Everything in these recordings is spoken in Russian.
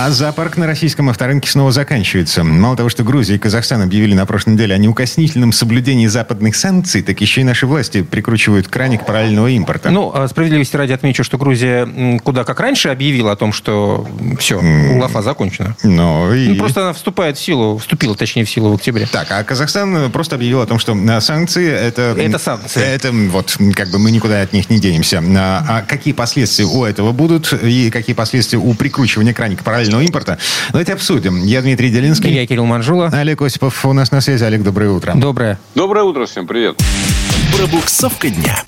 А зоопарк на российском авторынке снова заканчивается. Мало того, что Грузия и Казахстан объявили на прошлой неделе о неукоснительном соблюдении западных санкций, так еще и наши власти прикручивают краник параллельного импорта. Ну, а справедливости ради отмечу, что Грузия куда как раньше объявила о том, что все, лафа закончена. Но и... Ну, просто она вступает в силу, вступила, точнее, в силу в октябре. Так, а Казахстан просто объявил о том, что а, санкции это... Это санкции. Это вот, как бы мы никуда от них не денемся. А, а какие последствия у этого будут и какие последствия у прикручивания краника параллельного импорта? Давайте обсудим. Я Дмитрий Делинский. Я Кирилл Манжула. Олег Осипов у нас на связи. Олег, доброе утро. Доброе. Доброе утро всем, привет. Пробуксовка дня.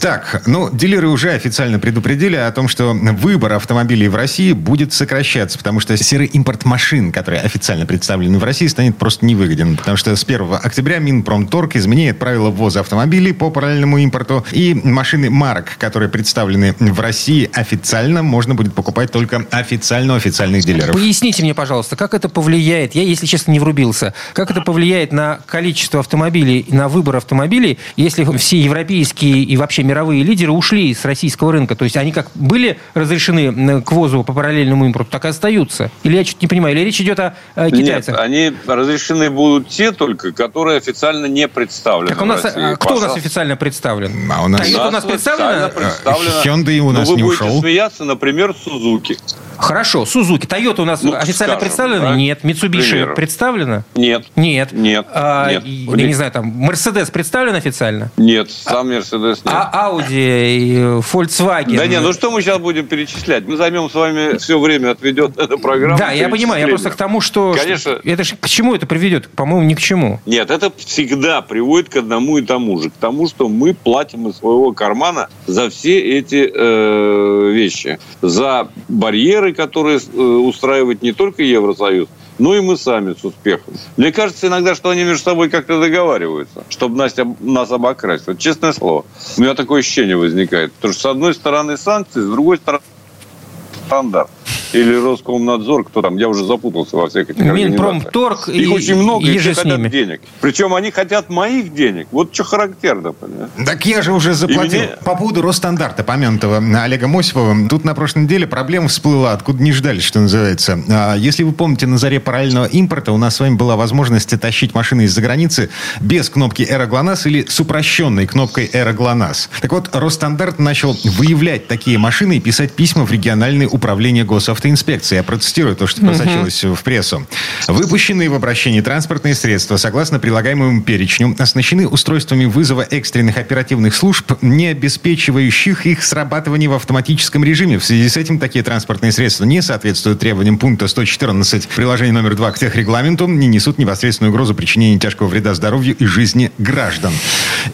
Так, ну, дилеры уже официально предупредили о том, что выбор автомобилей в России будет сокращаться, потому что серый импорт машин, которые официально представлены в России, станет просто невыгоден, потому что с 1 октября Минпромторг изменяет правила ввоза автомобилей по параллельному импорту, и машины марок, которые представлены в России официально, можно будет покупать только официально официальных дилеров. Поясните мне, пожалуйста, как это повлияет, я, если честно, не врубился, как это повлияет на количество автомобилей, на выбор автомобилей, если все европейские и вообще мировые лидеры ушли с российского рынка? То есть они как были разрешены к ввозу по параллельному импорту, так и остаются? Или я что-то не понимаю? Или речь идет о, китайцах? Нет, они разрешены будут те только, которые официально не представлены Так у нас, в России. а кто у нас Пожалуйста. официально представлен? А у нас... Toyota у нас представлена? представлена. Hyundai у нас Но вы не будете ушел. смеяться, например, Сузуки. Хорошо, Сузуки. Тойота у нас Ну, официально скажем, представлена? да, Нет. Митсубиши представлена? Нет. Нет. Нет. А, Нет. Я не знаю, там, Мерседес представлен официально? Нет, сам Мерседес нет. А Ауди, Volkswagen? Да нет, ну что мы сейчас будем перечислять? Мы займем с вами все время, отведет эта программа. Да, я понимаю, я просто к тому, что... Конечно. Это ж к чему это приведет? По-моему, ни к чему. Нет, это всегда приводит к одному и тому же. К тому, что мы платим из своего кармана за все эти э, вещи. За барьеры, которые э, устраивает не только Евросоюз, но и мы сами с успехом. Мне кажется иногда, что они между собой как-то договариваются, чтобы нас, нас обокрасть. Вот честное слово. У меня такое ощущение возникает. Потому что с одной стороны санкции, с другой стороны стандарт. Или Роскомнадзор, кто там, я уже запутался во всех этих. Минпромторг и, Их очень много, и и все хотят ними. денег. Причем они хотят моих денег. Вот что характерно, понимаешь? Так я же уже заплатил. мне- По поводу Росстандарта, помянутого Олега Мосипова, тут на прошлой неделе проблема всплыла, откуда не ждали, что называется. А, Если вы помните, на заре параллельного импорта у нас с вами была возможность тащить машины из-за границы без кнопки «Эроглонас» или с упрощенной кнопкой «Эроглонас». Так вот, Росстандарт начал выявлять такие машины и писать письма в региональные управления госавтоинспекции. Я процитирую то, что просочилось в прессу. Выпущенные в обращении транспортные средства, согласно прилагаемому перечню, оснащены устройствами вызова экстренных оперативных служб, не обеспечивающих их срабатывание в автоматическом режиме. В связи с этим такие транспортные средства не соответствуют требованиям пункта 114 приложения номер 2 к техрегламенту, не несут непосредственную угрозу причинения тяжкого вреда здоровью и жизни граждан.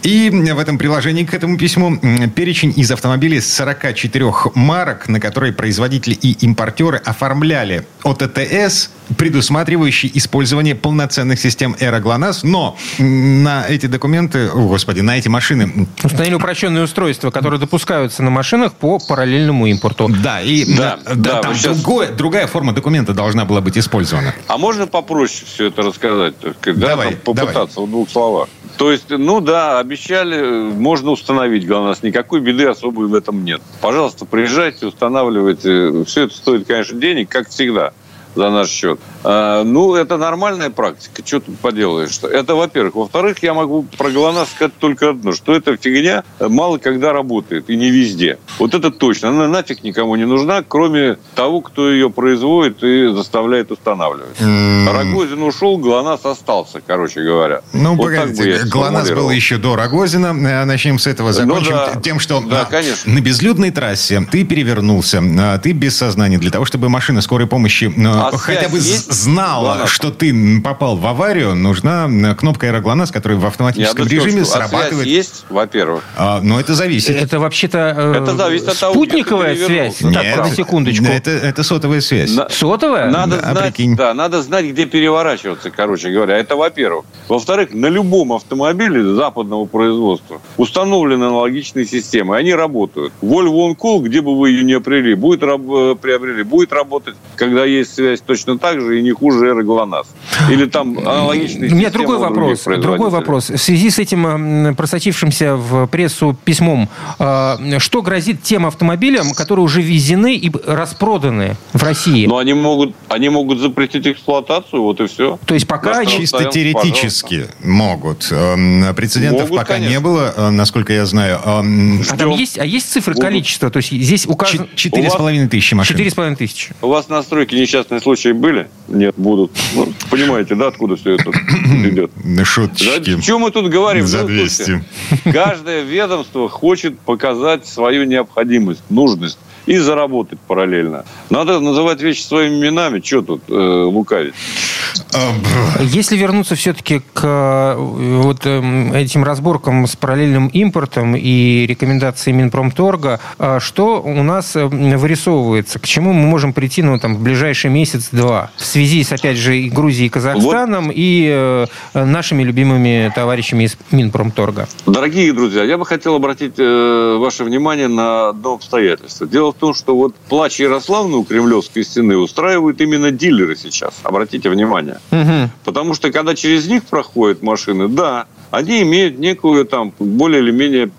И в этом приложении к этому письму перечень из автомобилей с 44 марок, на которые производители и импортеры оформляли ОТТС, предусматривающий использование полноценных систем Эроглонас, но м, на эти документы, о, господи, на эти машины, Установили упрощенные устройства, которые допускаются на машинах по параллельному импорту. да, и Да, да, да, там щас- другое- другая форма документа должна была быть использована. А можно попроще все это рассказать? да, Давай, там попытаться в двух словах. То есть, ну да, обещали, можно установить, главное, никакой беды особой в этом нет. Пожалуйста, приезжайте, устанавливайте. Все это стоит, конечно, денег, как всегда, за наш счет. А, ну, это нормальная практика, что тут поделаешь. Это, во-первых. Во-вторых, я могу про ГЛОНАСС сказать только одно, что эта фигня мало когда работает, и не везде. Вот это точно. Она нафиг никому не нужна, кроме того, кто ее производит и заставляет устанавливать. Рогозин ушел, ГЛОНАСС остался, короче говоря. Ну, Вот погодите, ГЛОНАСС был еще до Рогозина. Э, Начнем с этого, закончим Ну да. тем, что Да, а, конечно. на безлюдной трассе ты перевернулся, а, ты без сознания, для того, чтобы машина скорой помощи а, А хотя бы есть? знала, ГЛОНАСС? что ты попал в аварию, нужна кнопка аэроглонасс, которая в автоматическом режиме а связь срабатывает. есть, во-первых. А, но это зависит. Это вообще-то э, Это зависит от того, спутниковая связь. Так, Нет, на секундочку. Это, это сотовая связь. На- Сотовая? Надо Да, знать, прикинь. да, надо знать, где переворачиваться, короче говоря. Это во-первых. Во-вторых, на любом автомобиле западного производства установлены аналогичные системы. Они работают. Volvo On Call, где бы вы ее не приобрели, будет, э, приобрели, будет работать, когда есть связь связь точно так же и не хуже эры ГЛОНАСС. Или там аналогичные У меня другой вопрос. Другой вопрос. В связи с этим просочившимся в прессу письмом, э, что грозит тем автомобилям, которые уже ввезены и распроданы в России? Но они могут, они могут запретить эксплуатацию, вот и все. То есть пока... Чисто теоретически пожалуйста. могут. Эм, прецедентов могут, пока конечно. не было, э, насколько я знаю. Эм, а там есть, а есть цифры количества? То есть здесь указано... Четыре с половиной тысячи машин. Четыре с половиной тысячи. У вас на стройке несчастные случаи были? Нет, будут. Ну, понимаете, да, откуда все это идет? Шуточки. Да, чем мы тут говорим? За 200. Ну, каждое ведомство хочет показать свою необходимость, нужность и заработать параллельно. Надо называть вещи своими именами. Что тут э, лукавить? Если вернуться все-таки к э, вот эм, этим разборкам с параллельным импортом и рекомендацией Минпромторга, э, что у нас э, вырисовывается? К чему мы можем прийти ну, там, в ближайший месяц-два? В связи с, опять же, и Грузией, и Казахстаном, вот. и нашими любимыми товарищами из Минпромторга. Дорогие друзья, я бы хотел обратить ваше внимание на одно обстоятельство. Дело в том, что вот плач Ярославны у Кремлевской стены устраивают именно дилеры сейчас. Обратите внимание. Угу. Потому что когда через них проходят машины, да, они имеют некую там более или менее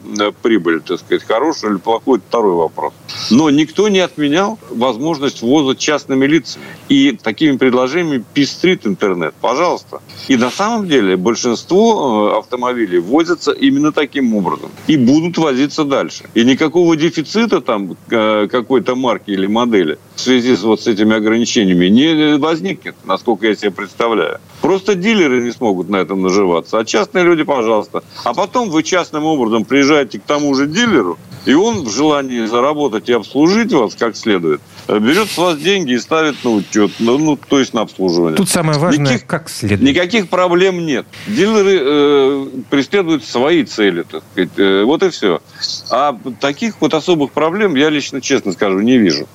прибыль, так сказать, хорошую или плохую, это второй вопрос. Но никто не отменял возможность ввоза частными лицами. И такими предложениями пестрит интернет. Пожалуйста. И на самом деле большинство э, автомобилей возятся именно таким образом. И будут возиться дальше. И никакого дефицита там э, какой-то марки или модели в связи с вот с этими ограничениями не возникнет, насколько я себе представляю. Просто дилеры не смогут на этом наживаться, а частные люди, пожалуйста. А потом вы частным образом приезжаете к тому же дилеру, и он в желании заработать и обслужить вас как следует, берет с вас деньги и ставит на учет, ну, ну то есть на обслуживание. Тут самое важное, никаких, как следует. Никаких проблем нет. Дилеры э, преследуют свои цели, так сказать. Э, вот и все. А таких вот особых проблем я лично, честно скажу, не вижу.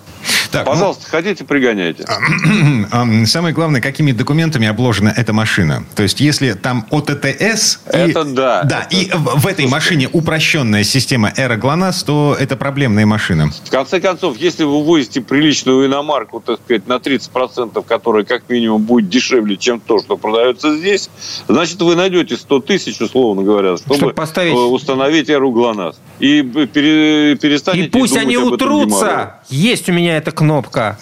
Так, ну, Пожалуйста, ну, хотите, пригоняйте. Самое главное, какими документами обложена эта машина. То есть, если там ОТТС... Это и, да. Да, это, и в, в этой машине упрощенная система Эра ГЛОНАСС, то это проблемная машина. В конце концов, если вы возите приличную иномарку, так сказать, на 30%, которая как минимум будет дешевле, чем то, что продается здесь, значит, вы найдете 100 тысяч, условно говоря, чтобы, чтобы поставить... Э, установить Эру ГЛОНАСС. И пере, перестанете И пусть они утрутся! Есть у меня эта кнопка.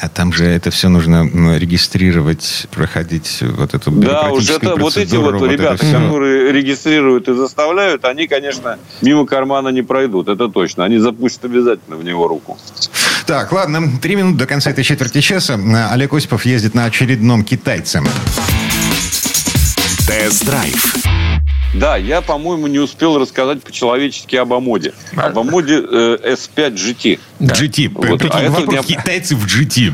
А там же это все нужно регистрировать, проходить вот эту Да, уж это вот эти вот, вот ребята, которые регистрируют и заставляют, они, конечно, мимо кармана не пройдут, это точно. Они запустят обязательно в него руку. Так, ладно, три минуты до конца этой четверти часа. Олег Осипов ездит на очередном китайце. Тест-драйв. Да, я, по-моему, не успел рассказать по-человечески об Амоде. Об Амоде э, S5 GT. Да. GT. Вот. А это китайцы в GT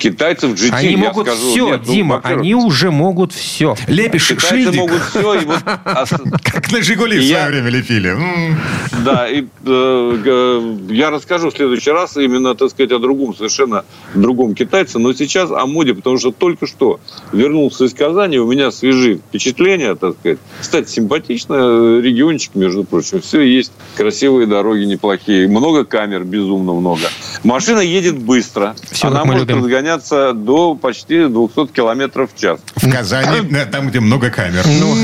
китайцев GT, Они могут скажу, все, нет, ну, Дима, они уже могут все. Лепишь Китайцы шильдик. могут все. И вот, как на «Жигули» в свое время лепили. Да, и э, я расскажу в следующий раз именно, так сказать, о другом, совершенно другом китайце, но сейчас о моде, потому что только что вернулся из Казани, у меня свежие впечатления, так сказать. Кстати, симпатично, э, региончик, между прочим, все есть, красивые дороги неплохие, много камер, безумно много. Машина едет быстро, все, она может любим. Разгоняться до почти 200 километров в час. В Казани, там, где много камер. Ну,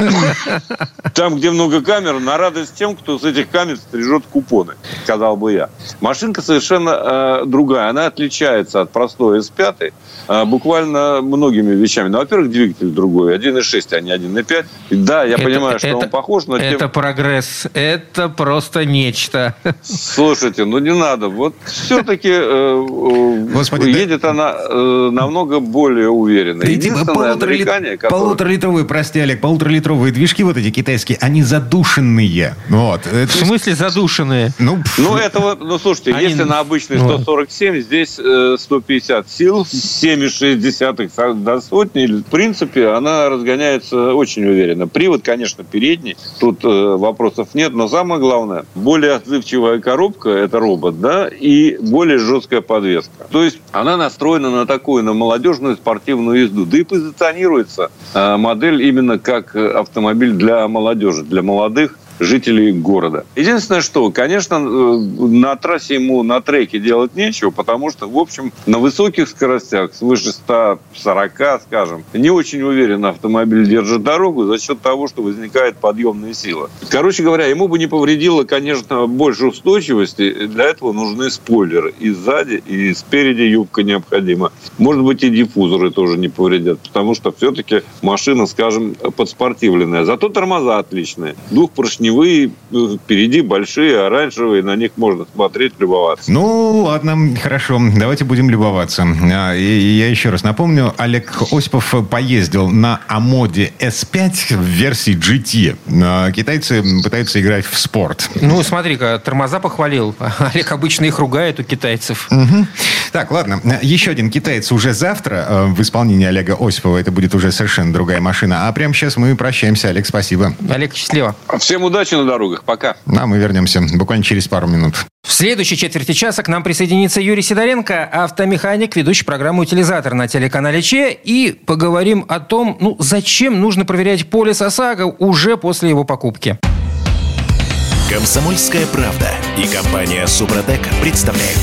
там, где много камер, на радость тем, кто с этих камер стрижет купоны, сказал бы я. Машинка совершенно э, другая. Она отличается от простой S5 э, буквально многими вещами. Ну, во-первых, двигатель другой. 1.6, а не 1.5. Да, я это, понимаю, что это, он похож, но... Это тем... прогресс. Это просто нечто. Слушайте, ну не надо. Вот все-таки э, э Господи, едет да... она э, намного более уверенно. Да, Единственное полутора, которое... полуторалитровые, прости, Олег, полуторалитровые движки вот эти китайские, они задушенные. Вот. В смысле задушенные? Ну, ну это вот, ну слушайте, они... если на обычный 147, здесь э, 150 сил, 7,6 до сотни, в принципе, она разгоняется очень уверенно. Привод, конечно, передний, тут э, вопросов нет, но самое главное, более отзывчивая коробка, это робот, да, и более жесткая подвеска. То есть она настроена на такую, на молодежную спортивную езду. Да и позиционируется э, модель именно как автомобиль для молодежи, для молодых жителей города. Единственное, что, конечно, э, на трассе ему на треке делать нечего, потому что, в общем, на высоких скоростях, свыше 140, скажем, не очень уверенно автомобиль держит дорогу за счет того, что возникает подъемная сила. Короче говоря, ему бы не повредило, конечно, больше устойчивости. Для этого нужны спойлеры и сзади, и спереди юбка необходима. Может быть, и диффузоры тоже не повредят, потому что все-таки машина, скажем, подспортивленная. Зато тормоза отличные. Двухпоршневые, впереди большие, оранжевые, на них можно смотреть, любоваться. Ну, ладно, хорошо, давайте будем любоваться. А, и я еще раз напомню, Олег Осипов поездил на Амоде S5 в версии GT. А, китайцы пытаются играть в спорт. Ну, смотри-ка, тормоза похвалил. Олег обычно их ругает у китайцев. Угу. Так, ладно. Еще один китаец уже завтра э, в исполнении Олега Осипова. Это будет уже совершенно другая машина. А прямо сейчас мы прощаемся. Олег, спасибо. Олег, счастливо. Всем удачи на дорогах. Пока. А мы вернемся буквально через пару минут. В следующей четверти часа к нам присоединится Юрий Сидоренко, автомеханик, ведущий программу «Утилизатор» на телеканале Че. И поговорим о том, ну, зачем нужно проверять полис ОСАГО уже после его покупки. Комсомольская правда и компания «Супротек» представляют.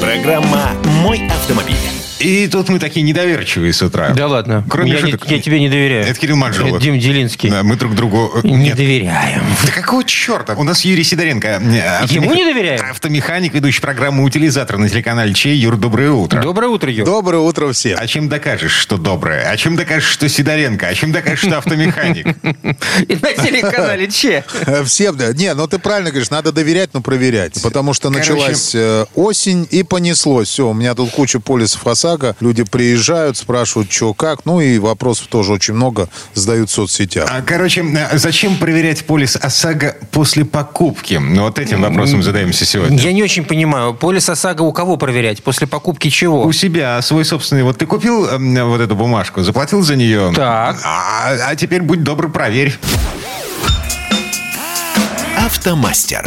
Программа «Мой автомобиль». И тут мы такие недоверчивые с утра. Да ладно. Кроме я, шуток. Не, я тебе не доверяю. Это Кирилл Манжелов. Это Дим Делинский. Да, мы друг другу... э, Не Нет. доверяем. Да какого черта? У нас Юрий Сидоренко. э, Ему автомеха- не доверяем? Автомеханик, ведущий программу «Утилизатор» на телеканале Чей. Юр, доброе утро. Доброе утро, Юр. Доброе утро всем. А чем докажешь, что доброе? А чем докажешь, что Сидоренко? А чем докажешь, что автомеханик? И на телеканале Че. Э, Всем, да. Не, ну ты правильно говоришь, надо доверять, но проверять. Потому что началась осень и понеслось. Все, у меня тут куча полисов ОСАГО. Люди приезжают, спрашивают, что как. Ну и вопросов тоже очень много задают в соцсетях. А, Короче, э, зачем проверять полис ОСАГО после покупки? Ну, вот этим вопросом задаемся сегодня. Я не очень понимаю, полис ОСАГО у кого проверять? После покупки чего? У себя свой собственный. Вот ты купил э, вот эту бумажку, заплатил за нее. Так. А, а теперь будь добр, проверь. Автомастер.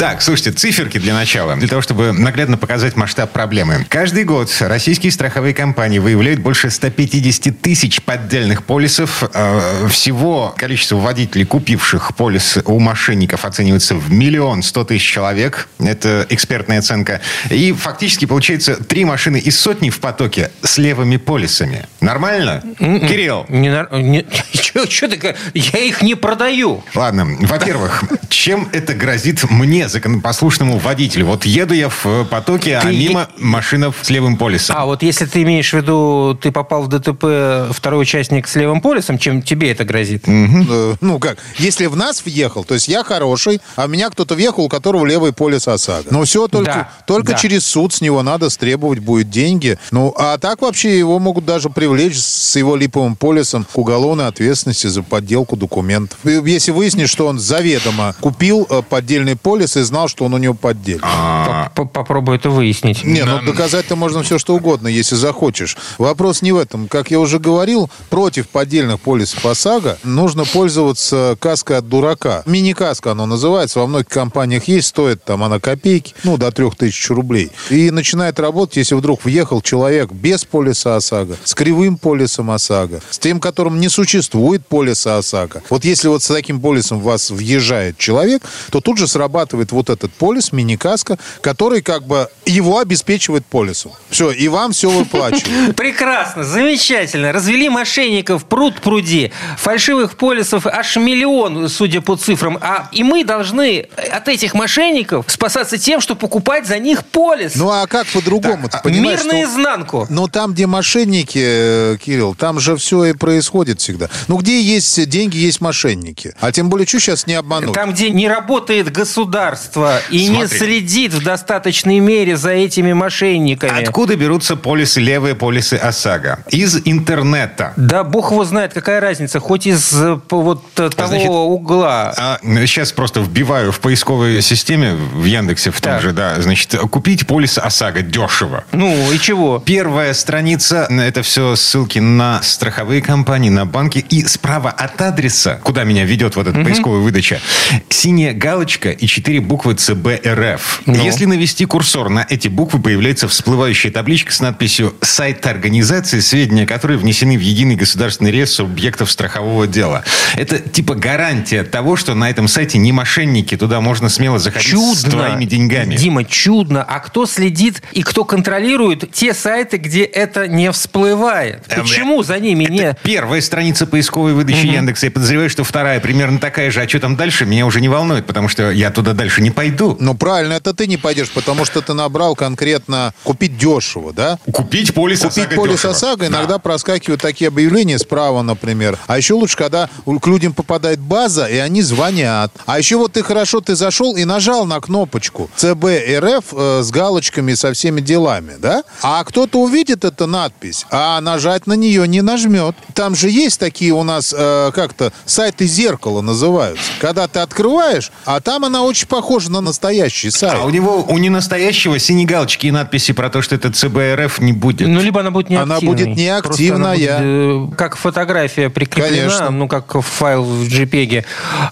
Так, слушайте, циферки для начала, для того, чтобы наглядно показать масштаб проблемы. Каждый год российские страховые компании выявляют больше 150 тысяч поддельных полисов. Э, Всего количество водителей, купивших полис у мошенников, оценивается в миллион сто тысяч человек. Это экспертная оценка. И фактически получается три машины из сотни в потоке с левыми полисами. Нормально? Кирилл? Не, нар- не- чё, чё ты Я их не продаю. Ладно, во-первых, чем это грозит мне, законопослушному водителю? Вот еду я в потоке, а Ты мимо машина с левым полисом. А вот если ты имеешь в виду, ты попал в ДТП, второй участник с левым полисом, чем тебе это грозит? Э, Ну как, если в нас въехал, то есть я хороший, а меня кто-то въехал, у которого левый полис ОСАГО. Ну все, только, Да, только да. через суд с него надо стребовать будет деньги. Ну а так вообще его могут даже привлечь с его липовым полисом к уголовной ответственности за подделку документов. Если выяснить, что он заведомо купил э, поддельный полис и знал, что он у него поддельный. А. Поп- Попробуй это выяснить. Не, ну доказать-то можно все что угодно, если захочешь. Вопрос не в этом. Как я уже говорил, против поддельных полисов ОСАГО нужно пользоваться каской от дурака. Мини-каска оно называется, во многих компаниях есть, стоит там она копейки, ну, до 3000 рублей. И начинает работать, если вдруг въехал человек без полиса ОСАГО, с кривым полисом ОСАГО, с тем, которым не существует полиса ОСАГО. Вот если вот с таким полисом в вас въезжает человек, то тут же срабатывает вот этот полис, мини-каска, который как бы его обеспечивает полисом. Все, и вам все выплачивают. Прекрасно, замечательно. Развели мошенников пруд пруди. Фальшивых полисов аж миллион, судя по цифрам. А и мы должны от этих мошенников спасаться тем, что покупать за них полис. Ну а как по-другому? Понимаешь, Мир наизнанку. Но там, где мошенники, э, Кирилл, там же все и происходит всегда. Ну, где есть деньги, есть мошенники. А тем более, что сейчас не обмануть? Там, где не работает государство и не Смотри. следит в достаточной мере за этими мошенниками. Откуда берутся полисы, левые полисы ОСАГО? Из интернета. Да бог его знает, какая разница. Хоть из э, вот э, того Значит, угла. А, сейчас просто вбиваю в поисковой системе в Яндексе в том Так. же, да, значит, купить полис ОСАГО дешево. Ну и чего? Первая страница, это все ссылки на страховые компании, на банки. И справа от адреса, куда меня ведет вот эта поисковая выдача, синяя галочка и четыре четыре буквы ЦБРФ. Ну. Если навести курсор на эти буквы, появляется всплывающая табличка с надписью «Сайт организации», сведения которой внесены в единый государственный реестр субъектов страхового дела. Это типа гарантия того, что на этом сайте не мошенники, туда можно смело заходить с Чудно. твоими деньгами. Дима, чудно. А кто следит и кто контролирует те сайты, где это не всплывает? Эм, Почему за ними Это не... первая страница поисковой выдачи Яндекса. Я подозреваю, что вторая примерно такая же. А что там дальше, меня уже не волнует, потому что я туда дальше не пойду. Ну, правильно, это ты не пойдешь, потому что ты набрал конкретно купить дешево, да? Купить полис Купить ОСАГО полис дешево. ОСАГО, Да. иногда проскакивают такие объявления справа, например. А еще лучше, когда к людям попадает база, и они звонят. А еще вот ты хорошо, ты зашел и нажал на кнопочку ЦБ РФ э, с галочками со всеми делами, да? А кто-то увидит эту надпись, а нажать на нее не нажмет. Там же есть такие у нас э, как-то сайты зеркала называются. Когда ты открываешь, а там она очень похожа на настоящий сайт. А у него, у ненастоящего синей галочки и надписи про то, что это ЦБРФ не будет. Ну, либо она будет неактивной. Она будет Просто неактивная. она будет, э, как фотография прикреплена, Конечно. ну, как файл в JPEG.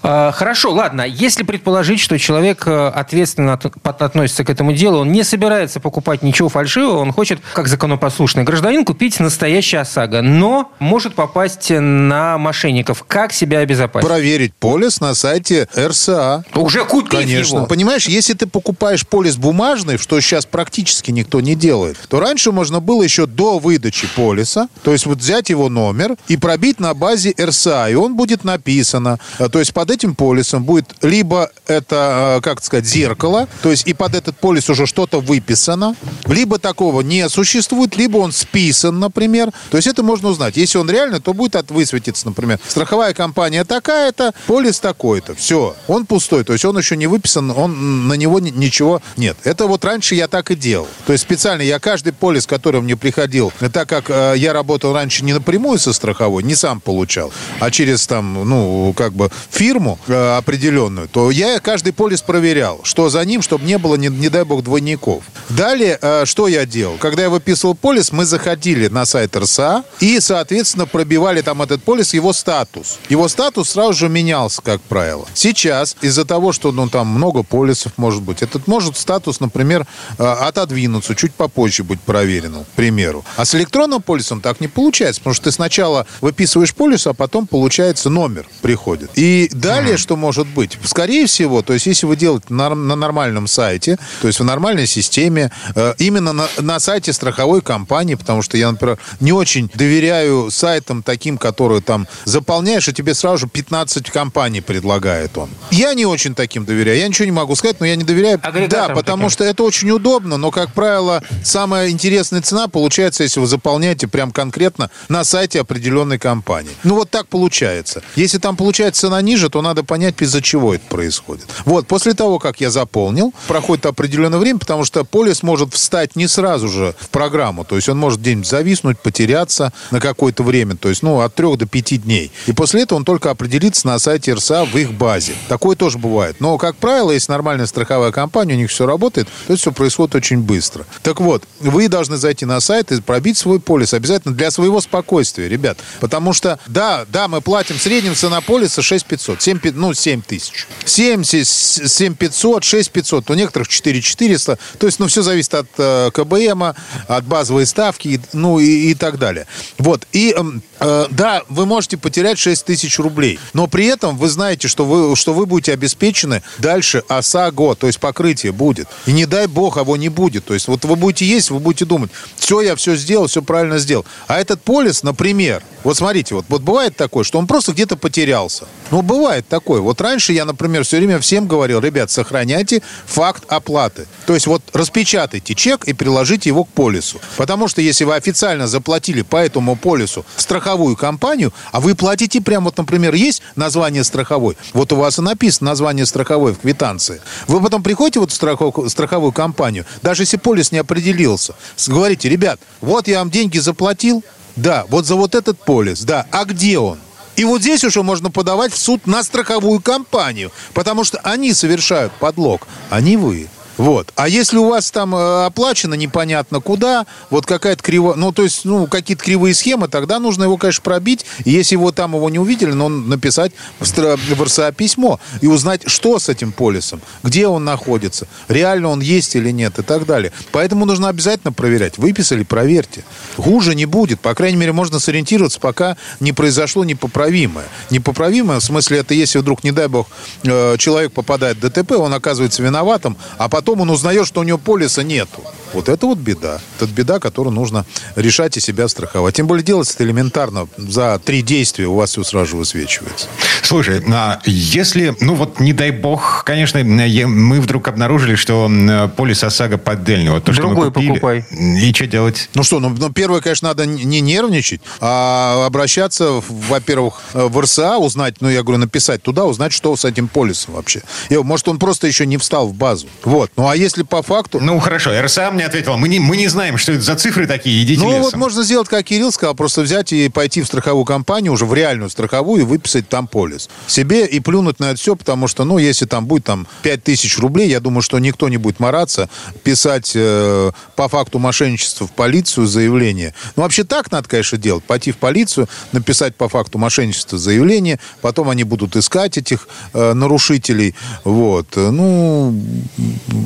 А, Хорошо, ладно. Если предположить, что человек э, ответственно от- под- относится к этому делу, он не собирается покупать ничего фальшивого, он хочет, как законопослушный гражданин, купить настоящий ОСАГО, но может попасть на мошенников. Как себя обезопасить? Проверить полис на сайте РСА. Уже купив Конечно. Его. Понимаешь, если ты покупаешь полис бумажный, что сейчас практически никто не делает, то раньше можно было еще до выдачи полиса, то есть вот взять его номер и пробить на базе РСА, и он будет написано. А, То есть под этим полисом будет либо это, а, как сказать, зеркало, то есть и под этот полис уже что-то выписано, либо такого не существует, либо он списан, например. То есть это можно узнать. Если он реально, то будет от высветиться, например, страховая компания такая-то, полис такой-то. Все, он пустой, то есть он еще не выписан, он на него ни- ничего нет. Это вот раньше я так и делал. То есть специально я каждый полис, который мне приходил, так как э, я работал раньше не напрямую со страховой, не сам получал, а через там, ну, как бы фирму э, определенную, то я каждый полис проверял, что за ним, чтобы не было, не, не дай бог, двойников. Далее, э, что я делал? Когда я выписывал полис, мы заходили на сайт РСА и, соответственно, пробивали там этот полис, его статус. Его статус сразу же менялся, как правило. Сейчас, из-за того, что ну, там много полисов может быть, этот может статус, например, э, отодвинуться, чуть попозже быть проверенным, к примеру. А с электронным полисом так не получается, потому что ты сначала выписываешь полис, а потом, получается, номер приходит. И далее, что может быть? Скорее всего, то есть если вы делаете на, на нормальном сайте, то есть в нормальной системе, э, именно на, на сайте страховой компании, потому что я, например, не очень доверяю сайтам таким, которые там заполняешь, и тебе сразу же 15 компаний предлагает он. Я не очень таким доверяю. Я ничего не могу сказать, но я не доверяю. Да, потому таким. что это очень удобно, но, как правило, самая интересная цена получается, если вы заполняете прям конкретно на сайте определенной компании. Ну, вот так получается. Если там получается цена ниже, то надо понять, из-за чего это происходит. Вот, после того, как я заполнил, проходит определенное время, потому что полис может встать не сразу же в программу. То есть он может где-нибудь зависнуть, потеряться на какое-то время. То есть, ну, от трех до пяти дней. И после этого он только определится на сайте РСА в их базе. Такое тоже бывает. Но, как правило, если нормальная страховая компания, у них все работает, то это все происходит очень быстро. Так вот, вы должны зайти на сайт и пробить свой полис. Обязательно для своего спокойствия, ребят. Потому что, да, да, мы платим в среднем цена полиса 6500, 7, пи- ну, 7 тысяч. 7, 7500, 6500, у некоторых 4400. То есть, ну, все зависит от э, КБМа, от базовой ставки, ну, и, и так далее. Вот. И, эм, э, да, вы можете потерять 6 тысяч рублей, но при этом вы знаете, что вы, что вы будете обеспечены дальше ОСАГО, то есть покрытие будет. И не дай бог, его не будет. То есть вот вы будете есть, вы будете думать, все, я все сделал, все правильно сделал. А этот полис, например, вот смотрите, вот, вот бывает такое, что он просто где-то потерялся. Ну, бывает такое. Вот раньше я, например, все время всем говорил, ребят, сохраняйте факт оплаты. То есть вот распечатайте чек и приложите его к полису. Потому что если вы официально заплатили по этому полису страховую компанию, а вы платите прямо, вот, например, есть название страховой, вот у вас и написано название страховой в квитанции. Вы потом приходите в эту страховку- страховую компанию, даже если полис не определился, говорите, ребят, вот я вам деньги заплатил, да, вот за вот этот полис, да, а где он? И вот здесь уже можно подавать в суд на страховую компанию, потому что они совершают подлог, а не вы. Вот. А если у вас там э, оплачено непонятно куда, вот какая-то криво, ну, то есть, ну, какие-то кривые схемы, тогда нужно его, конечно, пробить. Если его там его не увидели, но написать в, стра- в РСА письмо и узнать, что с этим полисом, где он находится, реально он есть или нет и так далее. Поэтому нужно обязательно проверять. Выписали, проверьте. Хуже не будет. По крайней мере, можно сориентироваться, пока не произошло непоправимое. Непоправимое, в смысле, это если вдруг, не дай бог, э, человек попадает в ДТП, он оказывается виноватым, а потом он узнает, что у него полиса нету. Вот это вот беда. Это беда, которую нужно решать и себя страховать. Тем более делать это элементарно. За три действия у вас все сразу же высвечивается. Слушай, а если, ну вот не дай бог, конечно, мы вдруг обнаружили, что полис ОСАГО поддельный. Вот то, что мы Другой купили. покупай. И что делать? Ну что, ну, ну, первое, конечно, надо не нервничать, а обращаться, во-первых, э, в РСА, узнать, ну, я говорю, написать туда, узнать, что с этим полисом вообще. И, может, он просто еще не встал в базу. Вот. Ну, а если по факту... Ну, хорошо, РСА мне ответила, мы не, мы не знаем, что это за цифры такие, идите Ну, лесом. вот можно сделать, как Кирилл сказал, просто взять и пойти в страховую компанию, уже в реальную страховую, и выписать там полис. Себе и плюнуть на это все, потому что, ну, если там будет там 5 тысяч рублей, я думаю, что никто не будет мараться, писать э, по факту мошенничества в полицию заявление. Ну, вообще так надо, конечно, делать. Пойти в полицию, написать по факту мошенничества заявление, потом они будут искать этих э, нарушителей. Вот. Ну,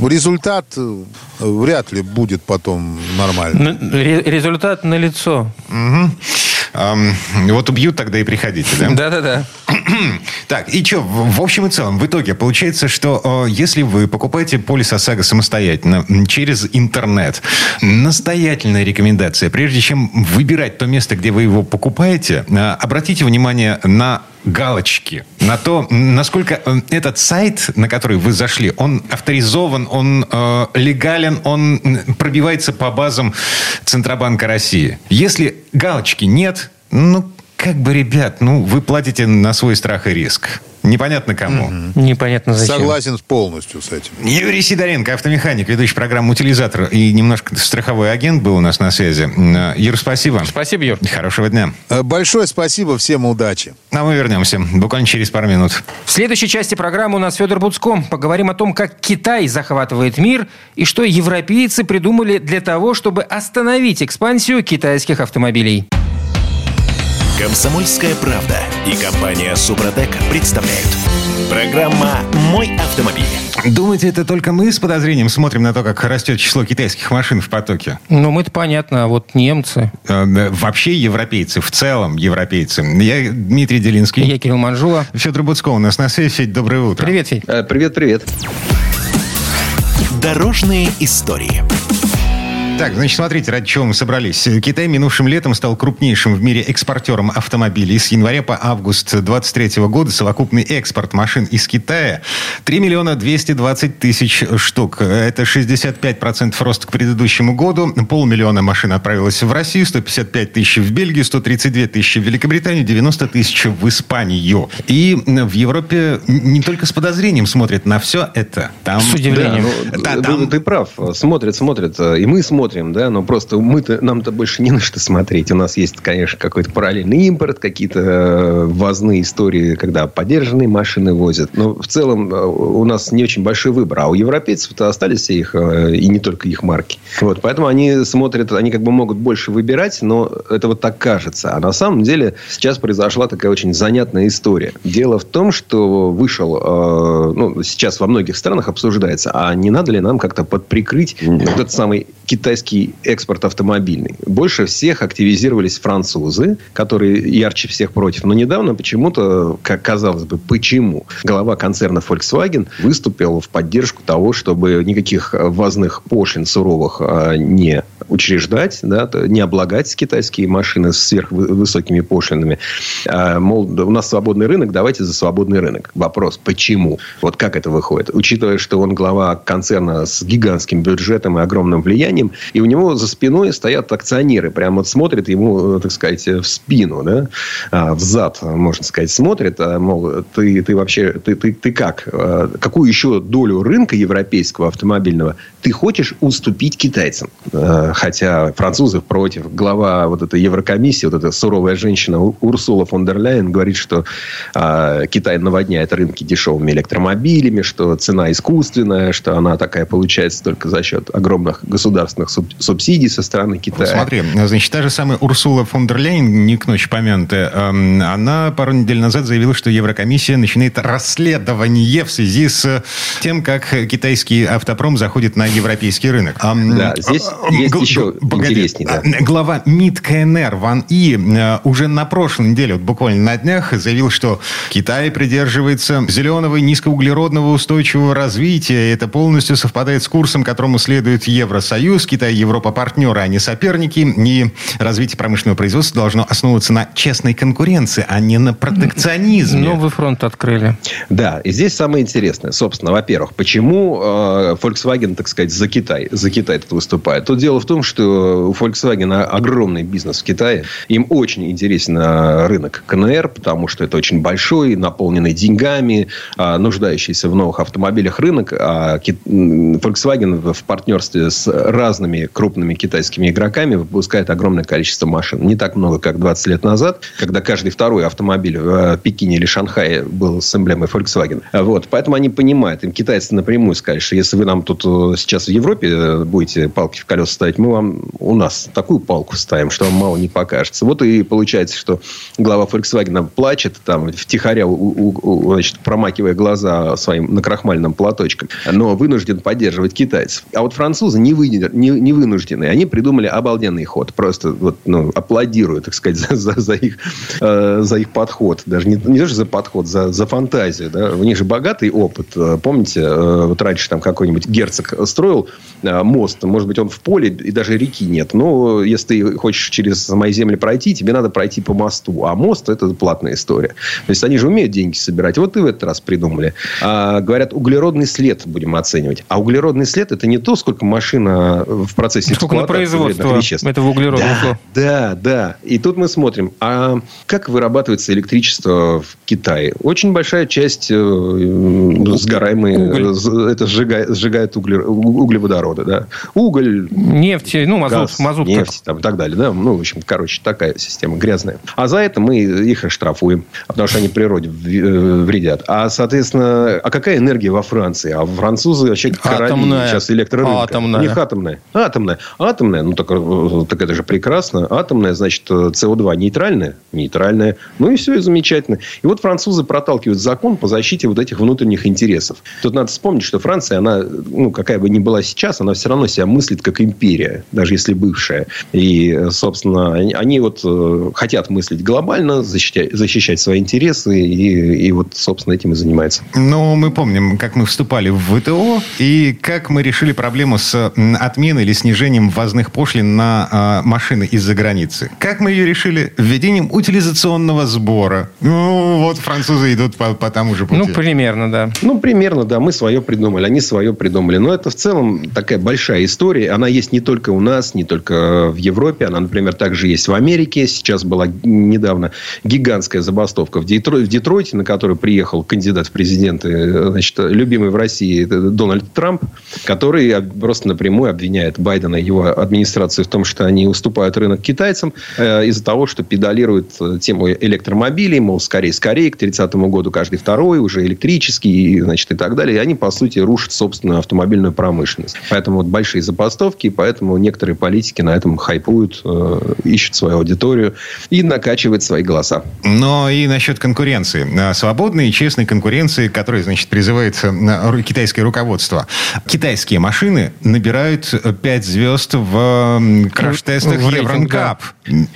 результат э, вряд ли будет потом нормальный. Н- ре- Результат налицо. Мгм. Ам, вот убьют тогда и приходите, да? Да-да-да. Так, и что, в, общем и целом, в итоге получается, что э, если вы покупаете полис ОСАГО самостоятельно через интернет, настоятельная рекомендация, прежде чем выбирать то место, где вы его покупаете, э, обратите внимание на галочки, на то, насколько э, этот сайт, на который вы зашли, он авторизован, он э, легален, он пробивается по базам Центробанка России. Если галочки нет, ну, как бы, ребят, ну, вы платите на свой страх и риск. Непонятно кому. Непонятно зачем. Согласен полностью с этим. Юрий Сидоренко, автомеханик, ведущий программу «Утилизатор» и немножко страховой агент был у нас на связи. Юр, спасибо. Спасибо, Юр. Хорошего дня. Э, Большое спасибо, всем удачи. А мы вернемся буквально через пару минут. В следующей части программы у нас Федор Буцко. Поговорим о том, как Китай захватывает мир и что европейцы придумали для того, чтобы остановить экспансию китайских автомобилей. Комсомольская правда и компания Супротек представляют. Программа «Мой автомобиль». Думаете, это только мы с подозрением смотрим на то, как растет число китайских машин в потоке? Ну, мы-то понятно, а вот немцы. Э, э, Вообще европейцы, в целом европейцы. Я Дмитрий Делинский. Я Кирилл Манжула. Федор Буцко у нас на связи. Федь, доброе утро. Привет, Федь. Э, Привет, привет. Дорожные истории. Так, значит, смотрите, ради чего мы собрались. Китай минувшим летом стал крупнейшим в мире экспортером автомобилей. С января по август 2023 года совокупный экспорт машин из Китая 3 миллиона 220 тысяч штук. Это 65% роста к предыдущему году. Полмиллиона машин отправилось в Россию, 155 тысяч в Бельгию, 132 тысячи в Великобританию, 90 тысяч в Испанию. И в Европе не только с подозрением смотрят на все это. Там... С удивлением. Да, ну, Да, ты- там- Ты прав. Смотрят, смотрят. э, И мы смотрим, да, но просто мы-то, нам-то больше не на что смотреть. У нас есть, конечно, какой-то параллельный импорт, какие-то э, ввозные истории, когда подержанные машины возят. Но в целом э, у нас не очень большой выбор. А у европейцев-то остались все их, э, и не только их марки. Вот, поэтому они смотрят, они как бы могут больше выбирать, но это вот так кажется. А на самом деле сейчас произошла такая очень занятная история. Дело в том, что вышел, ну, сейчас во многих странах обсуждается, а не надо ли нам как-то подприкрыть вот этот самый китайский экспорт автомобильный. Больше всех активизировались французы, которые ярче всех против. Но недавно почему-то, как казалось бы, почему? Глава концерна Volkswagen выступил в поддержку того, чтобы никаких ввозных пошлин суровых а, не учреждать, да, не облагать китайские машины с сверхвысокими пошлинами. А, Мол, у нас свободный рынок, давайте за свободный рынок. Вопрос, почему? Вот как это выходит? Учитывая, что он глава концерна с гигантским бюджетом и огромным влиянием, и у него за спиной стоят акционеры, прямо вот смотрят ему, так сказать, в спину, да, а, в зад, можно сказать, смотрят, а, мол, ты, ты вообще, ты, ты, ты как? Какую еще долю рынка европейского автомобильного ты хочешь уступить китайцам? Хотя французы против. Глава вот этой Еврокомиссии, вот эта суровая женщина Урсула фон дер Ляйен говорит, что Китай наводняет рынки дешевыми электромобилями, что цена искусственная, что она такая получается только за счет огромных государственных субсидий со стороны Китая. Смотри, значит, та же самая Урсула фон дер Ляйен, не к ночи помянутая, эм, она пару недель назад заявила, что Еврокомиссия начинает расследование в связи с тем, как китайский автопром заходит на европейский рынок. Да, здесь э, есть еще интереснее. Да. Глава МИД КНР Ван И э, уже на прошлой неделе, вот буквально на днях, заявил, что Китай придерживается зеленого низкоуглеродного устойчивого развития. Это полностью совпадает с курсом, которому следует Евросоюз. Китай и Европа партнеры, а не соперники. И развитие промышленного производства должно основываться на честной конкуренции, а не на протекционизме. Новый фронт открыли. Да, и здесь самое интересное. Собственно, во-первых, почему э, Volkswagen, так сказать, за Китай, за Китай тут выступает? Тут дело в том, что у Volkswagen огромный бизнес в Китае. Им очень интересен э, рынок КНР, потому что это очень большой, наполненный деньгами, э, нуждающийся в новых автомобилях рынок. А Volkswagen в партнерстве с разными крупными китайскими игроками выпускает огромное количество машин. Не так много, как 20 лет назад, когда каждый второй автомобиль в Пекине или Шанхае был с эмблемой Volkswagen. Вот. Поэтому они понимают. Им китайцы напрямую сказали, что если вы нам тут э, сейчас в Европе э, будете палки в колеса ставить, мы вам у нас такую палку ставим, что вам мало не покажется. Вот и получается, что глава Volkswagen плачет, там, втихаря, у, у, значит, промакивая глаза своим накрахмальным платочком, но вынужден поддерживать китайцев. А вот французы не, вы, не, не вынуждены. Они придумали обалденный ход. Просто вот, ну, аплодирую, так сказать, за, за, за, их, э, за их подход. Даже не, не даже за подход, за, за фантазию. Да? У них же богатый опыт. Э, помните, э, вот раньше там какой-нибудь герцог строил э, мост. Может быть, он в поле, даже реки нет. Но если ты хочешь через мои земли пройти, тебе надо пройти по мосту. А мост – это платная история. То есть, они же умеют деньги собирать. Вот и в этот раз придумали. А, говорят, углеродный след будем оценивать. А углеродный след – это не то, сколько машина в процессе Сколько на производство этого углеродного да, да, да. И тут мы смотрим, а как вырабатывается электричество в Китае? Очень большая часть э, сгораемой, Уголь. это сжигает, сжигает угле, углеводороды. Да? Уголь, нефть, ну, мазут, газ, мазут нефть там, и так далее. Да? Ну, в общем, короче, такая система грязная. А за это мы их оштрафуем, потому что они природе э, вредят. А, соответственно, а какая энергия во Франции? А французы вообще короли сейчас электрорынка. Атомная. У них атомная. Атомная. Атомная. Ну, так, э, так это же прекрасно. Атомная, значит, СО2 нейтральная? Нейтральная. Ну, и все, и замечательно. И вот французы проталкивают закон по защите вот этих внутренних интересов. Тут надо вспомнить, что Франция, она, ну, какая бы ни была сейчас, она все равно себя мыслит как империя, даже если бывшая. И, собственно, они, они вот э, хотят мыслить глобально, защищать, защищать свои интересы, и, и вот, собственно, этим и занимается. Ну, мы помним, как мы вступали в ВТО, и как мы решили проблему с отменой или снижением ввозных пошлин на э, машины из-за границы. Как мы ее решили? Введением утилизационного сбора. Ну, вот французы идут по, по тому же пути. Ну, примерно, да. Ну, примерно, да. Мы свое придумали, они свое придумали. Но это в целом такая большая история. Она есть не только у нас, не только в Европе. Она, например, также есть в Америке. Сейчас была недавно гигантская забастовка в, Детрой, в Детройте, на которую приехал кандидат в президенты, значит, любимый в России Дональд Трамп, который просто напрямую обвиняет Байдена и его администрацию в том, что они уступают рынок китайцам э, из-за того, что педалируют э, тему электромобилей, мол, скорее-скорее, к 30 году каждый второй уже электрический, значит, и так далее. И они, по сути, рушат собственную автомобильную промышленность. Поэтому вот большие забастовки, и поэтому некоторые политики на этом хайпуют, э, ищут свою аудиторию и накачивают свои голоса. Но и насчет конкуренции. Свободной и честной конкуренции, которая, значит, призывает китайское руководство. Китайские машины набирают 5 звезд в краш-тестах в Евронкап.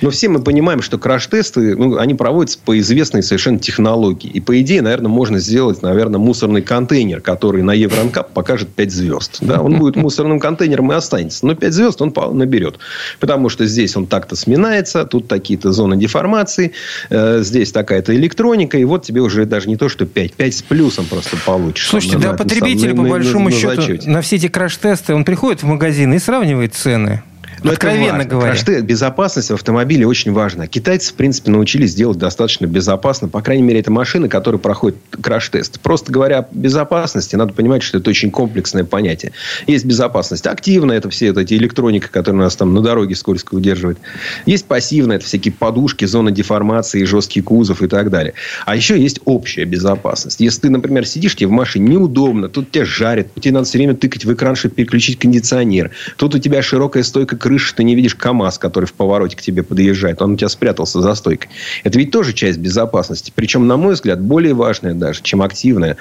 Но все мы понимаем, что краш-тесты, ну, они проводятся по известной совершенно технологии. И, по идее, наверное, можно сделать, наверное, мусорный контейнер, который на Евронкап покажет 5 звезд. Да? Он будет мусорным контейнером и останется. Но 5 звезд он наберет. Потому что здесь он так-то сминается, тут такие-то зоны деформации, э, здесь такая-то электроника, и вот тебе уже даже не то, что 5, 5 с плюсом просто получишь. Слушайте, на, да, потребители, по большому на, счету, на все эти краш-тесты, он приходит в магазин, и сравнивает цены. Но Откровенно это важно. говоря. Краш-те- безопасность в автомобиле очень важна. Китайцы, в принципе, научились делать достаточно безопасно. По крайней мере, это машины, которые проходят краш-тест. Просто говоря о безопасности, надо понимать, что это очень комплексное понятие. Есть безопасность активная, это все эти электроника, которые нас там на дороге скользко удерживает. Есть пассивная, это всякие подушки, зона деформации, жесткий кузов и так далее. А еще есть общая безопасность. Если ты, например, сидишь, тебе в машине неудобно, тут тебя жарит, тебе надо все время тыкать в экран, чтобы переключить кондиционер. Тут у тебя широкая стойка крыши, ты не видишь КАМАЗ, который в повороте к тебе подъезжает. Он у тебя спрятался за стойкой. Это ведь тоже часть безопасности. Причем, на мой взгляд, более важная даже, чем активная.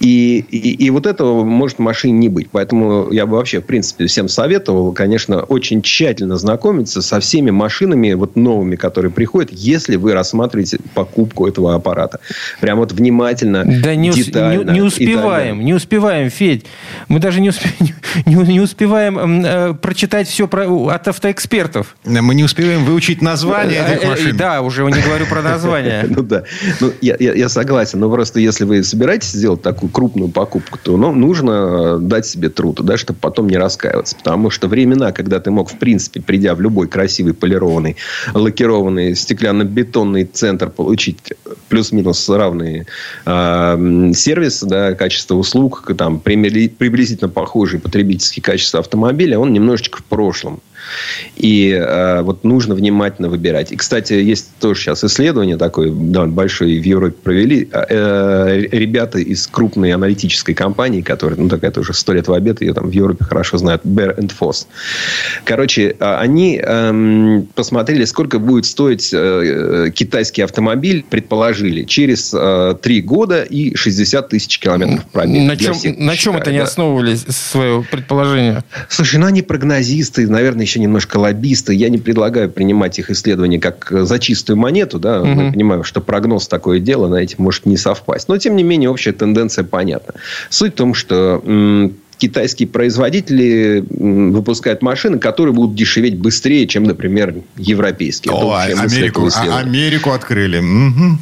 И, и, и вот этого может в машине не быть. Поэтому я бы вообще, в принципе, всем советовал, конечно, очень тщательно знакомиться со всеми машинами вот новыми, которые приходят, если вы рассматриваете покупку этого аппарата. Прям вот внимательно, Да не, детально. не- не успеваем, не успеваем, Федь. Мы даже не, успе- не, не успеваем э, прочитать все про, от автоэкспертов. Мы не успеем выучить название Э, этих э, машин. Да, уже не говорю про название. Ну да. Ну, я согласен. Но просто если вы собираетесь сделать такую крупную покупку, то ну, нужно дать себе труд, да, чтобы потом не раскаиваться. Потому что времена, когда ты мог, в принципе, придя в любой красивый, полированный, лакированный, стеклянно-бетонный центр, получить плюс-минус равные м, сервисы, да, качество услуг, там, приблизительно похожие потребительские качества автомобиля, он немножечко в прошлом. И э, вот нужно внимательно выбирать. И, кстати, есть тоже сейчас исследование такое довольно большое в Европе провели. Э, э, ребята из крупной аналитической компании, которая, ну, такая тоже сто лет в обед, ее там в Европе хорошо знают, Bear and Foss. Короче, э, они эм, посмотрели, сколько будет стоить э, э, китайский автомобиль, предположили, через э, три года и 60 тысяч километров пробега. На чем, всех на чем это не да. основывались, свое предположение? Слушай, ну они прогнозисты, наверное, еще немножко лоббисты. Я не предлагаю принимать их исследования как э, за чистую монету. Да? Мы Мгм. понимаем, что прогноз такое дело, на этим может не совпасть. Но, тем не менее, общая тенденция понятна. Суть в том, что м, китайские производители выпускают машины, которые будут дешеветь быстрее, чем, например, европейские. О, Америку, а-. Америку открыли. Мгм.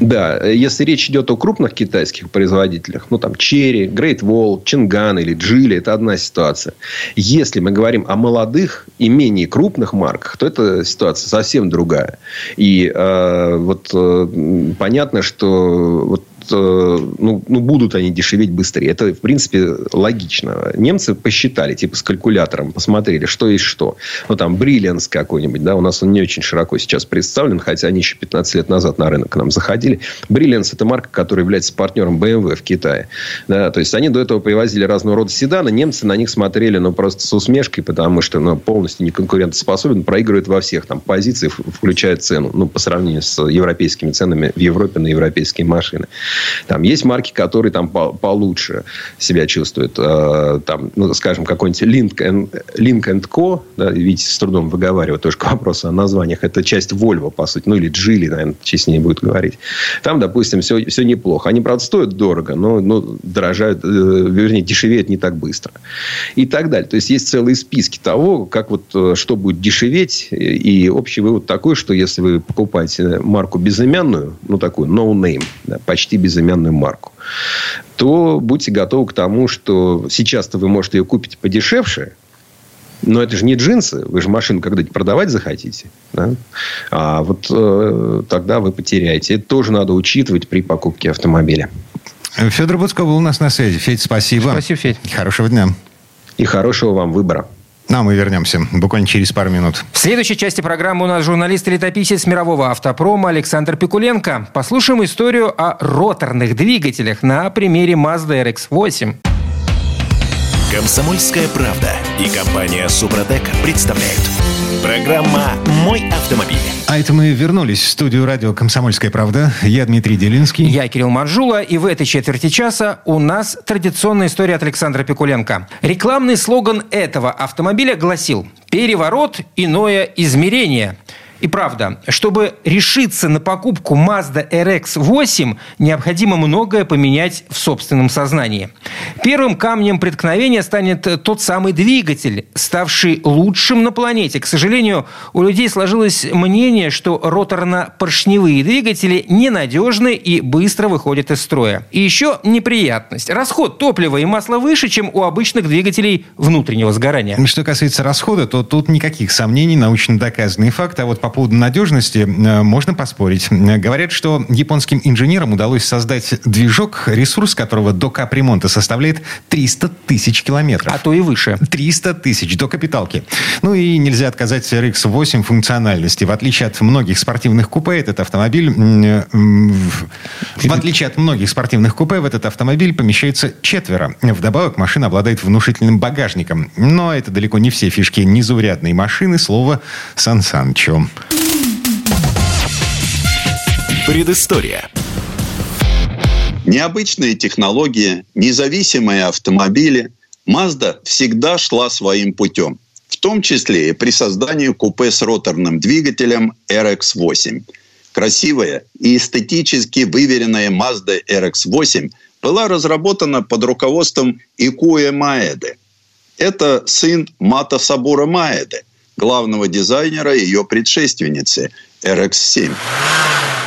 Да, если речь идет о крупных китайских производителях, ну там Черри, Great Wall, Чинган или Джили, это одна ситуация. Если мы говорим о молодых и менее крупных марках, то эта ситуация совсем другая. И э, вот э, понятно, что вот э, ну, ну, будут они дешеветь быстрее. Это, в принципе, логично. Немцы посчитали, типа, с калькулятором, посмотрели, что есть что. Ну, там, Brilliance какой-нибудь, да, у нас он не очень широко сейчас представлен, хотя они еще 15 лет назад на рынок к нам заходили. Brilliance – это марка, которая является партнером BMW в Китае. Да, то есть, они до этого привозили разного рода седаны, немцы на них смотрели, ну, просто с усмешкой, потому что, ну, полностью не конкурентоспособен, проигрывает во всех там позициях, включая цену, ну, по сравнению с европейскими ценами в Европе на европейские машины. Там есть марки, которые там по- получше себя чувствуют. Э, Там, ну, скажем, какой-нибудь Link and, Link Co. Да, видите, с трудом выговариваю тоже к вопросу о названиях. Это часть Volvo, по сути. Ну, или Geely, наверное, честнее будет говорить. Там, допустим, все, все неплохо. Они, правда, стоят дорого, но, но дорожают, э, вернее, дешевеют не так быстро. И так далее. То есть, есть целые списки того, как вот, э, что будет дешеветь. И общий вывод такой, что если вы покупаете марку безымянную, ну, такую no name, да, почти безымянную марку, то будьте готовы к тому, что сейчас-то вы можете ее купить подешевше, но это же не джинсы. Вы же машину когда-нибудь продавать захотите. Да? А вот э, тогда вы потеряете. Это тоже надо учитывать при покупке автомобиля. Федор Буцко был у нас на связи. Федь, спасибо. Спасибо, Федь. Хорошего дня. И хорошего вам выбора. Ну, а мы вернемся буквально через пару минут. В следующей части программы у нас журналист и летописец мирового автопрома Александр Пикуленко. Послушаем историю о роторных двигателях на примере Mazda RX-8. Комсомольская правда и компания Супротек представляют. Программа «Мой автомобиль». А это мы вернулись в студию радио «Комсомольская правда». Я Дмитрий Делинский. Я Кирилл Манжула, и в этой четверти часа у нас традиционная история от Александра Пикуленко. Рекламный слоган этого автомобиля гласил «Переворот, иное измерение». И правда, чтобы решиться на покупку Mazda RX-8, необходимо многое поменять в собственном сознании. Первым камнем преткновения станет тот самый двигатель, ставший лучшим на планете. К сожалению, у людей сложилось мнение, что роторно-поршневые двигатели ненадежны и быстро выходят из строя. И еще неприятность. Расход топлива и масла выше, чем у обычных двигателей внутреннего сгорания. Что касается расхода, то тут никаких сомнений, научно доказанный факт. А вот по поводу надежности э, можно поспорить. Говорят, что японским инженерам удалось создать движок, ресурс которого до капремонта составляет 300 тысяч километров. А то и выше. 300 тысяч до капиталки. Ну и нельзя отказать RX-8 функциональности. В отличие от многих спортивных купе, этот автомобиль... В отличие от многих спортивных купе, в этот автомобиль помещается четверо. Вдобавок, машина обладает внушительным багажником. Но это далеко не все фишки незаурядной машины. Слово Сан Санычу. Предыстория. Необычные технологии, независимые автомобили. Mazda всегда шла своим путем. В том числе и при создании купе с роторным двигателем RX-8. Красивая и эстетически выверенная Mazda RX-8 была разработана под руководством Икуэ Маэды. Это сын Мата Сабура Маэды, главного дизайнера ее предшественницы RX-7.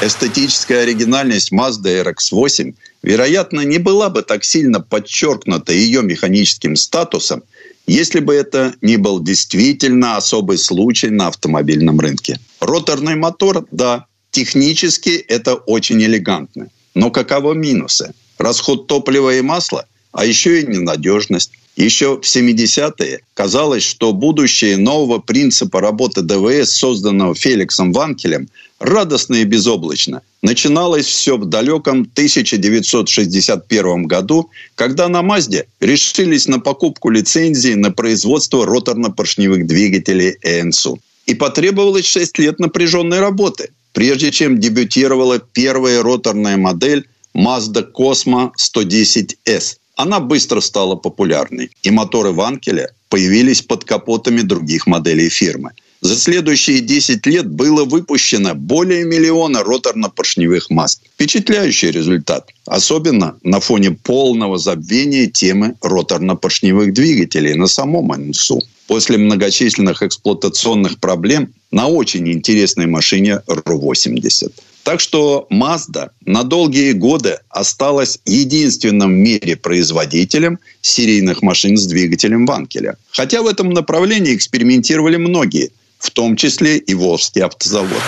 Эстетическая оригинальность Mazda RX-8, вероятно, не была бы так сильно подчеркнута ее механическим статусом, если бы это не был действительно особый случай на автомобильном рынке. Роторный мотор, да, технически это очень элегантно. Но каковы минусы? Расход топлива и масла, а еще и ненадежность. Еще в 70-е казалось, что будущее нового принципа работы ДВС, созданного Феликсом Ванкелем, радостно и безоблачно. Начиналось все в далеком 1961 году, когда на Мазде решились на покупку лицензии на производство роторно-поршневых двигателей ЭНСУ. И потребовалось 6 лет напряженной работы, прежде чем дебютировала первая роторная модель Mazda Cosmo 110S. Она быстро стала популярной, и моторы Ванкеля появились под капотами других моделей фирмы. За следующие 10 лет было выпущено более миллиона роторно-поршневых маск. Впечатляющий результат, особенно на фоне полного забвения темы роторно-поршневых двигателей на самом НСУ. После многочисленных эксплуатационных проблем на очень интересной машине РУ-80. Так что Mazda на долгие годы осталась единственным в мире производителем серийных машин с двигателем Ванкеля. Хотя в этом направлении экспериментировали многие, в том числе и Волжский автозавод.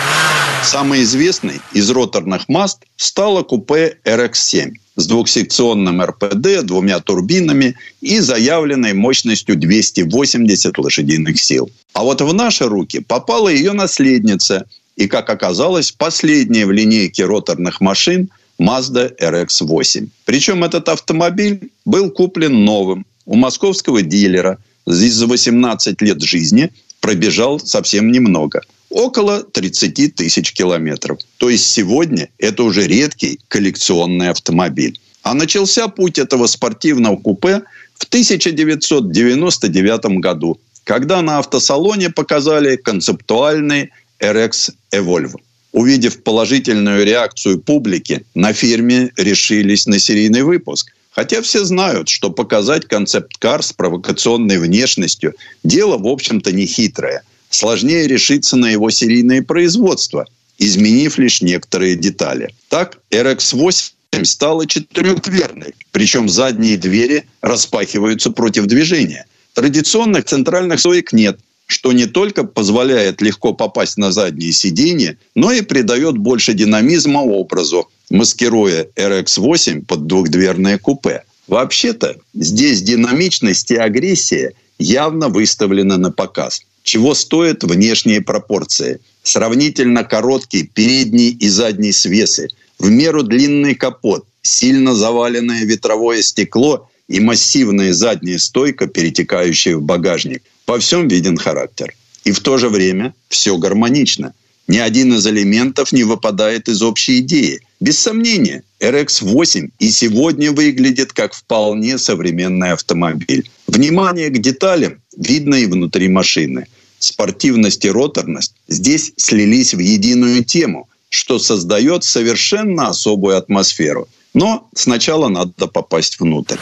Самый известный из роторных Mazd стало купе RX-7 с двухсекционным РПД, двумя турбинами и заявленной мощностью 280 лошадиных сил. А вот в наши руки попала ее наследница – и, как оказалось, последняя в линейке роторных машин Mazda RX-8. Причем этот автомобиль был куплен новым у московского дилера. Здесь за 18 лет жизни пробежал совсем немного. Около 30 тысяч километров. То есть сегодня это уже редкий коллекционный автомобиль. А начался путь этого спортивного купе в 1999 году, когда на автосалоне показали концептуальный RX Evolve. Увидев положительную реакцию публики, на фирме решились на серийный выпуск. Хотя все знают, что показать концепт-кар с провокационной внешностью – дело, в общем-то, не хитрое. Сложнее решиться на его серийное производство, изменив лишь некоторые детали. Так, RX-8 стала четырехдверной, причем задние двери распахиваются против движения. Традиционных центральных стоек нет – что не только позволяет легко попасть на заднее сиденье, но и придает больше динамизма образу, маскируя RX-8 под двухдверное купе. Вообще-то здесь динамичность и агрессия явно выставлены на показ. Чего стоят внешние пропорции? Сравнительно короткий передний и задний свесы, в меру длинный капот, сильно заваленное ветровое стекло и массивная задняя стойка, перетекающая в багажник. Во всем виден характер. И в то же время все гармонично. Ни один из элементов не выпадает из общей идеи. Без сомнения, RX-8 и сегодня выглядит как вполне современный автомобиль. Внимание к деталям видно и внутри машины. спортивность и роторность здесь слились в единую тему, что создает совершенно особую атмосферу. Но сначала надо попасть внутрь.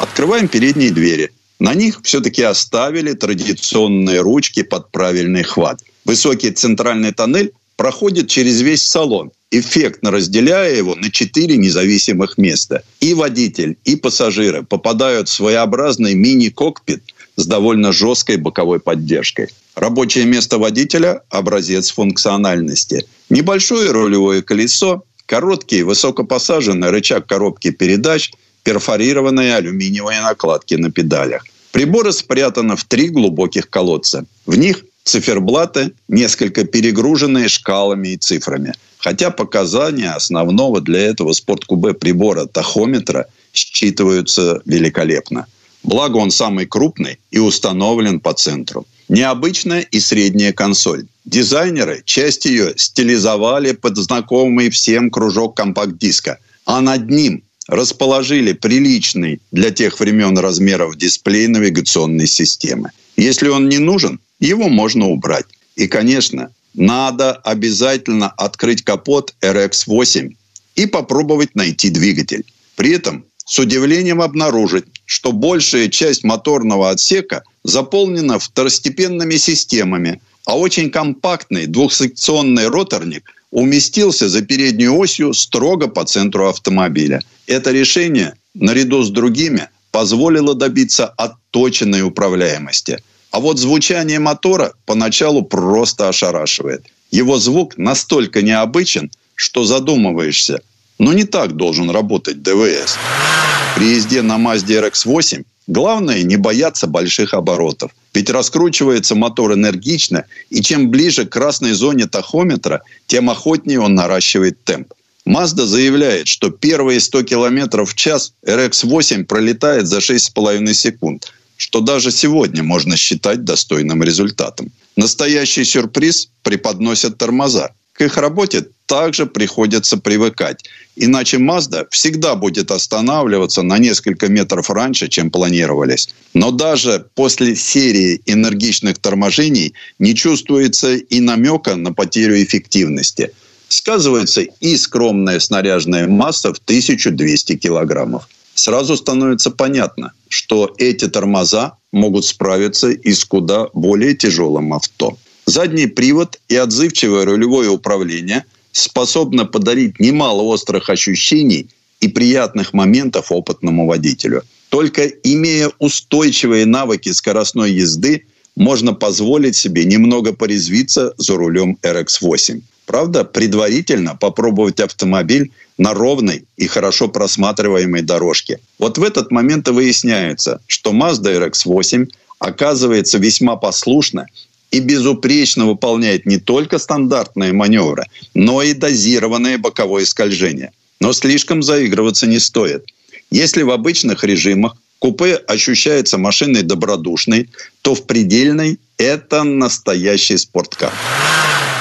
Открываем передние двери. На них все-таки оставили традиционные ручки под правильный хват. Высокий центральный тоннель проходит через весь салон, эффектно разделяя его на четыре независимых места. И водитель, и пассажиры попадают в своеобразный мини-кокпит с довольно жесткой боковой поддержкой. Рабочее место водителя – образец функциональности. Небольшое рулевое колесо, короткий высокопосаженный рычаг коробки передач, перфорированные алюминиевые накладки на педалях. Приборы спрятаны в три глубоких колодца. В них циферблаты, несколько перегруженные шкалами и цифрами. Хотя показания основного для этого спорткубе прибора тахометра считываются великолепно. Благо он самый крупный и установлен по центру. Необычная и средняя консоль. Дизайнеры часть ее стилизовали под знакомый всем кружок компакт-диска, а над ним расположили приличный для тех времен размеров дисплей навигационной системы. Если он не нужен, его можно убрать. И, конечно, надо обязательно открыть капот RX-8 и попробовать найти двигатель. При этом с удивлением обнаружить, что большая часть моторного отсека заполнена второстепенными системами, а очень компактный двухсекционный роторник уместился за передней осью строго по центру автомобиля. Это решение, наряду с другими, позволило добиться отточенной управляемости. А вот звучание мотора поначалу просто ошарашивает. Его звук настолько необычен, что задумываешься, но не так должен работать ДВС. При езде на Mazda RX-8 главное не бояться больших оборотов. Ведь раскручивается мотор энергично, и чем ближе к красной зоне тахометра, тем охотнее он наращивает темп. Mazda заявляет, что первые 100 км в час RX-8 пролетает за 6,5 секунд, что даже сегодня можно считать достойным результатом. Настоящий сюрприз преподносят тормоза. К их работе также приходится привыкать. Иначе Mazda всегда будет останавливаться на несколько метров раньше, чем планировались. Но даже после серии энергичных торможений не чувствуется и намека на потерю эффективности. Сказывается и скромная снаряженная масса в 1200 килограммов. Сразу становится понятно, что эти тормоза могут справиться и с куда более тяжелым авто. Задний привод и отзывчивое рулевое управление способны подарить немало острых ощущений и приятных моментов опытному водителю. Только имея устойчивые навыки скоростной езды, можно позволить себе немного порезвиться за рулем RX-8. Правда, предварительно попробовать автомобиль на ровной и хорошо просматриваемой дорожке. Вот в этот момент и выясняется, что Mazda RX-8 оказывается весьма послушна и безупречно выполняет не только стандартные маневры, но и дозированное боковое скольжение. Но слишком заигрываться не стоит. Если в обычных режимах купе ощущается машиной добродушной, то в предельной это настоящий спорткар.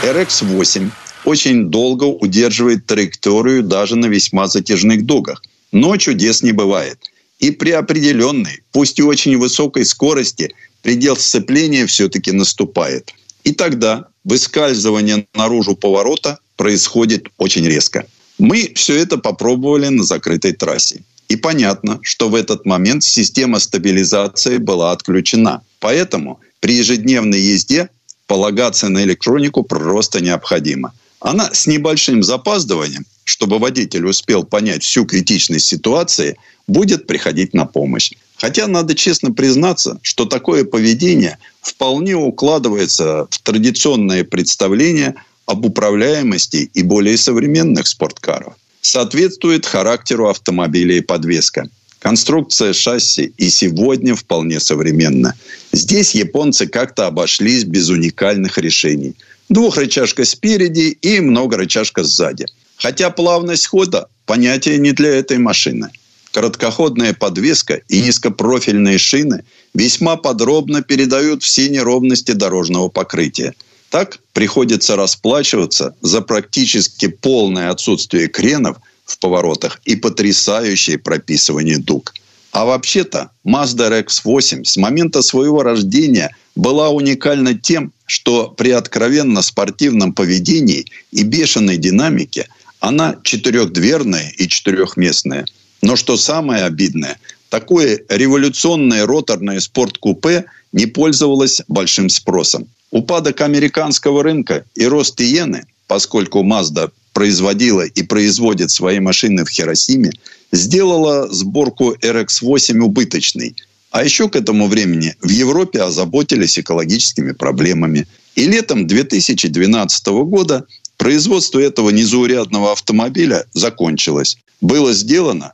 RX-8 очень долго удерживает траекторию даже на весьма затяжных дугах. Но чудес не бывает. И при определенной, пусть и очень высокой скорости, предел сцепления все-таки наступает. И тогда выскальзывание наружу поворота происходит очень резко. Мы все это попробовали на закрытой трассе. И понятно, что в этот момент система стабилизации была отключена. Поэтому при ежедневной езде полагаться на электронику просто необходимо. Она с небольшим запаздыванием, чтобы водитель успел понять всю критичность ситуации, будет приходить на помощь. Хотя надо честно признаться, что такое поведение вполне укладывается в традиционное представление об управляемости и более современных спорткаров. Соответствует характеру автомобиля и подвеска. Конструкция шасси и сегодня вполне современна. Здесь японцы как-то обошлись без уникальных решений. Двухрычажка спереди и многорычажка сзади. Хотя плавность хода – понятие не для этой машины – Короткоходная подвеска и низкопрофильные шины весьма подробно передают все неровности дорожного покрытия. Так приходится расплачиваться за практически полное отсутствие кренов в поворотах и потрясающее прописывание дуг. А вообще-то Mazda RX-8 с момента своего рождения была уникальна тем, что при откровенно спортивном поведении и бешеной динамике она четырехдверная и четырехместная. Но что самое обидное, такое революционное роторное спорткупе не пользовалось большим спросом. Упадок американского рынка и рост иены, поскольку Mazda производила и производит свои машины в Хиросиме, сделала сборку RX-8 убыточной – а еще к этому времени в Европе озаботились экологическими проблемами. И летом 2012 года производство этого незаурядного автомобиля закончилось. Было сделано